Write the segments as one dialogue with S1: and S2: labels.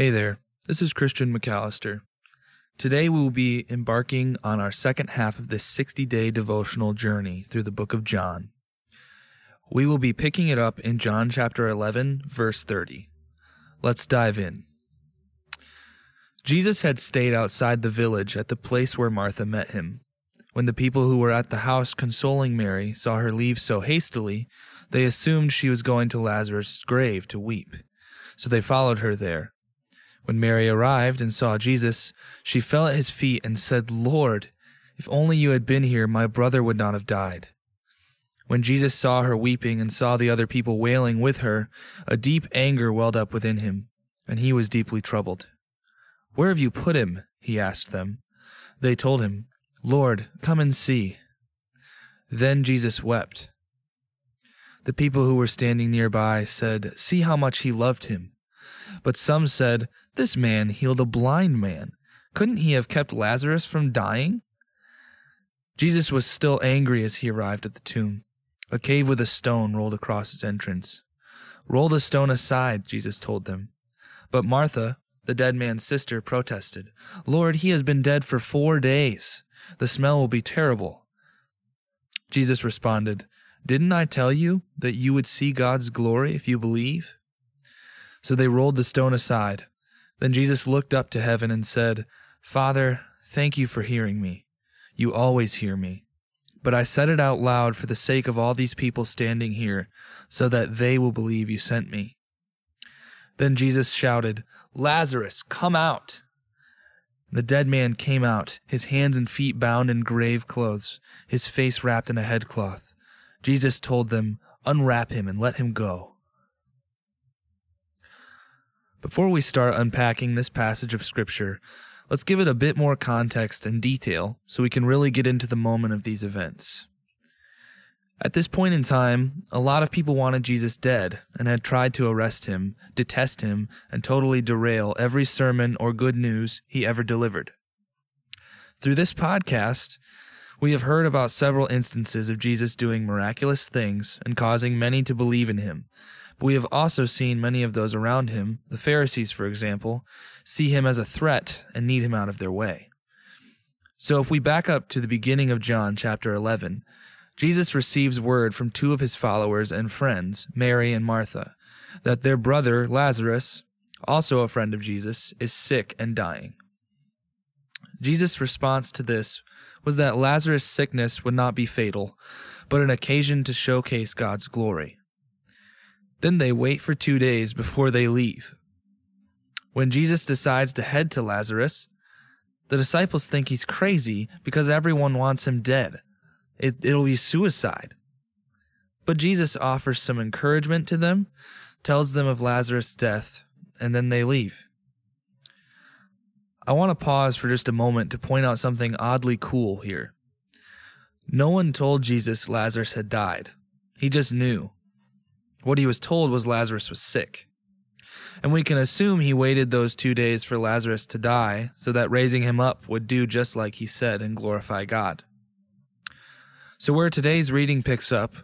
S1: Hey there, this is Christian McAllister. Today we will be embarking on our second half of this 60 day devotional journey through the book of John. We will be picking it up in John chapter 11, verse 30. Let's dive in. Jesus had stayed outside the village at the place where Martha met him. When the people who were at the house consoling Mary saw her leave so hastily, they assumed she was going to Lazarus' grave to weep. So they followed her there. When Mary arrived and saw Jesus, she fell at his feet and said, Lord, if only you had been here, my brother would not have died. When Jesus saw her weeping and saw the other people wailing with her, a deep anger welled up within him, and he was deeply troubled. Where have you put him? he asked them. They told him, Lord, come and see. Then Jesus wept. The people who were standing nearby said, See how much he loved him. But some said, This man healed a blind man. Couldn't he have kept Lazarus from dying? Jesus was still angry as he arrived at the tomb. A cave with a stone rolled across its entrance. Roll the stone aside, Jesus told them. But Martha, the dead man's sister, protested, Lord, he has been dead for four days. The smell will be terrible. Jesus responded, Didn't I tell you that you would see God's glory if you believe? So they rolled the stone aside. Then Jesus looked up to heaven and said, Father, thank you for hearing me. You always hear me. But I said it out loud for the sake of all these people standing here, so that they will believe you sent me. Then Jesus shouted, Lazarus, come out! The dead man came out, his hands and feet bound in grave clothes, his face wrapped in a headcloth. Jesus told them, Unwrap him and let him go. Before we start unpacking this passage of Scripture, let's give it a bit more context and detail so we can really get into the moment of these events. At this point in time, a lot of people wanted Jesus dead and had tried to arrest him, detest him, and totally derail every sermon or good news he ever delivered. Through this podcast, we have heard about several instances of Jesus doing miraculous things and causing many to believe in him, but we have also seen many of those around him, the Pharisees, for example, see him as a threat and need him out of their way. So if we back up to the beginning of John chapter 11, Jesus receives word from two of his followers and friends, Mary and Martha, that their brother, Lazarus, also a friend of Jesus, is sick and dying. Jesus' response to this was that Lazarus' sickness would not be fatal, but an occasion to showcase God's glory. Then they wait for two days before they leave. When Jesus decides to head to Lazarus, the disciples think he's crazy because everyone wants him dead. It, it'll be suicide. But Jesus offers some encouragement to them, tells them of Lazarus' death, and then they leave. I want to pause for just a moment to point out something oddly cool here. No one told Jesus Lazarus had died. He just knew. What he was told was Lazarus was sick. And we can assume he waited those two days for Lazarus to die so that raising him up would do just like he said and glorify God. So, where today's reading picks up,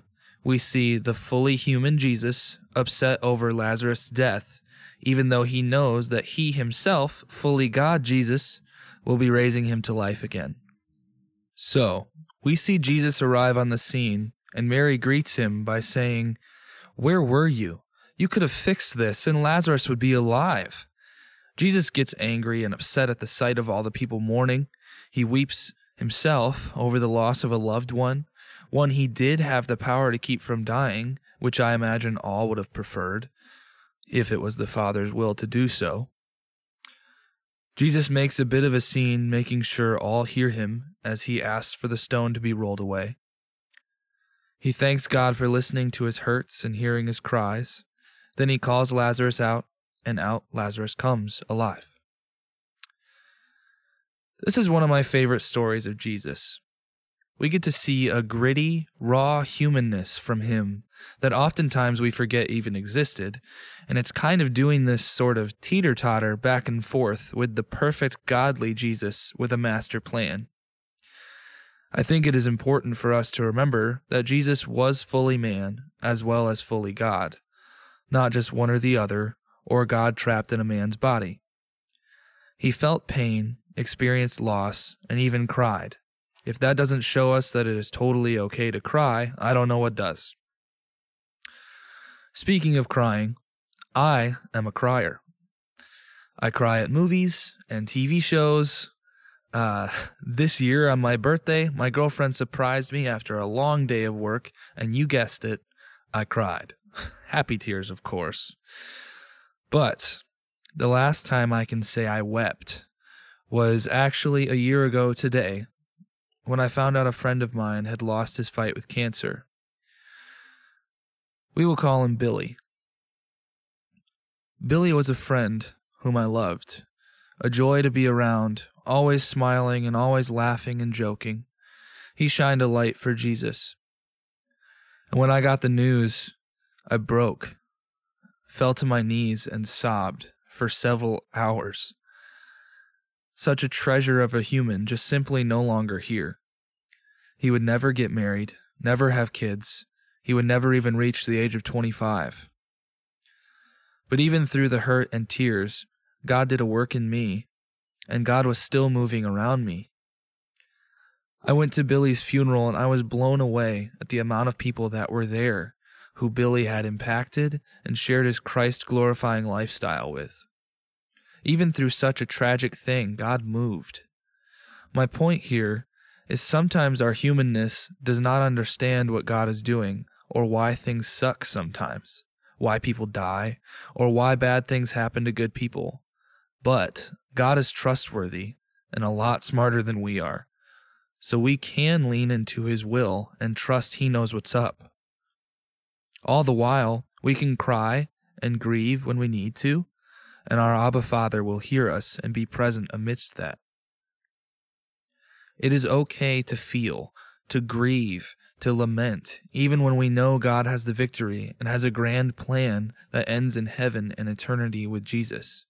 S1: we see the fully human Jesus upset over Lazarus' death, even though he knows that he himself, fully God Jesus, will be raising him to life again. So, we see Jesus arrive on the scene, and Mary greets him by saying, where were you? You could have fixed this, and Lazarus would be alive. Jesus gets angry and upset at the sight of all the people mourning. He weeps himself over the loss of a loved one, one he did have the power to keep from dying, which I imagine all would have preferred, if it was the Father's will to do so. Jesus makes a bit of a scene, making sure all hear him as he asks for the stone to be rolled away. He thanks God for listening to his hurts and hearing his cries. Then he calls Lazarus out, and out Lazarus comes alive. This is one of my favorite stories of Jesus. We get to see a gritty, raw humanness from him that oftentimes we forget even existed, and it's kind of doing this sort of teeter totter back and forth with the perfect godly Jesus with a master plan. I think it is important for us to remember that Jesus was fully man as well as fully God, not just one or the other, or God trapped in a man's body. He felt pain, experienced loss, and even cried. If that doesn't show us that it is totally okay to cry, I don't know what does. Speaking of crying, I am a crier. I cry at movies and TV shows. Uh, this year on my birthday, my girlfriend surprised me after a long day of work, and you guessed it, I cried. Happy tears, of course. But the last time I can say I wept was actually a year ago today when I found out a friend of mine had lost his fight with cancer. We will call him Billy. Billy was a friend whom I loved, a joy to be around, always smiling and always laughing and joking. He shined a light for Jesus. And when I got the news, I broke, fell to my knees, and sobbed for several hours. Such a treasure of a human just simply no longer here. He would never get married, never have kids. He would never even reach the age of 25. But even through the hurt and tears, God did a work in me, and God was still moving around me. I went to Billy's funeral and I was blown away at the amount of people that were there who Billy had impacted and shared his Christ glorifying lifestyle with. Even through such a tragic thing, God moved. My point here is sometimes our humanness does not understand what God is doing or why things suck sometimes, why people die, or why bad things happen to good people. But God is trustworthy and a lot smarter than we are. So we can lean into his will and trust he knows what's up. All the while, we can cry and grieve when we need to, and our Abba Father will hear us and be present amidst that. It is okay to feel, to grieve, to lament, even when we know God has the victory and has a grand plan that ends in heaven and eternity with Jesus.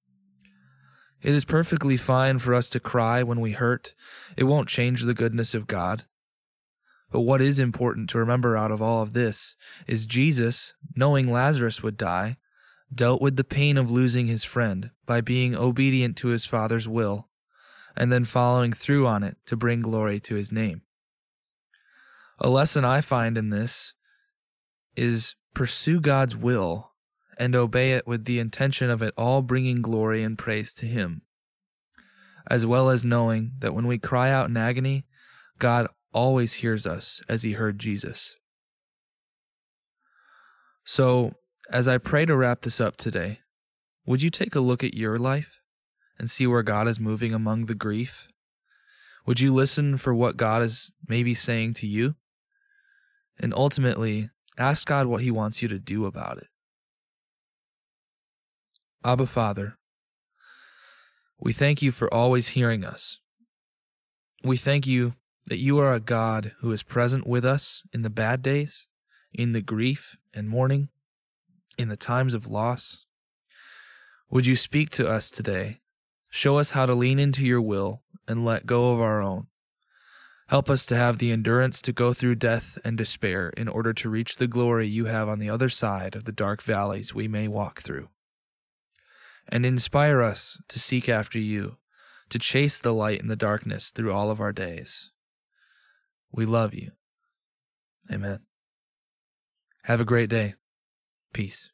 S1: It is perfectly fine for us to cry when we hurt. It won't change the goodness of God. But what is important to remember out of all of this is Jesus, knowing Lazarus would die, dealt with the pain of losing his friend by being obedient to his Father's will, and then following through on it to bring glory to his name. A lesson I find in this is pursue God's will and obey it with the intention of it all bringing glory and praise to Him, as well as knowing that when we cry out in agony, God always hears us as He heard Jesus. So, as I pray to wrap this up today, would you take a look at your life and see where God is moving among the grief? Would you listen for what God is maybe saying to you? And ultimately, ask God what He wants you to do about it. Abba Father, we thank you for always hearing us. We thank you that you are a God who is present with us in the bad days, in the grief and mourning, in the times of loss. Would you speak to us today? Show us how to lean into your will and let go of our own. Help us to have the endurance to go through death and despair in order to reach the glory you have on the other side of the dark valleys we may walk through and inspire us to seek after you, to chase the light in the darkness through all of our days. We love you. Amen. Have a great day. Peace.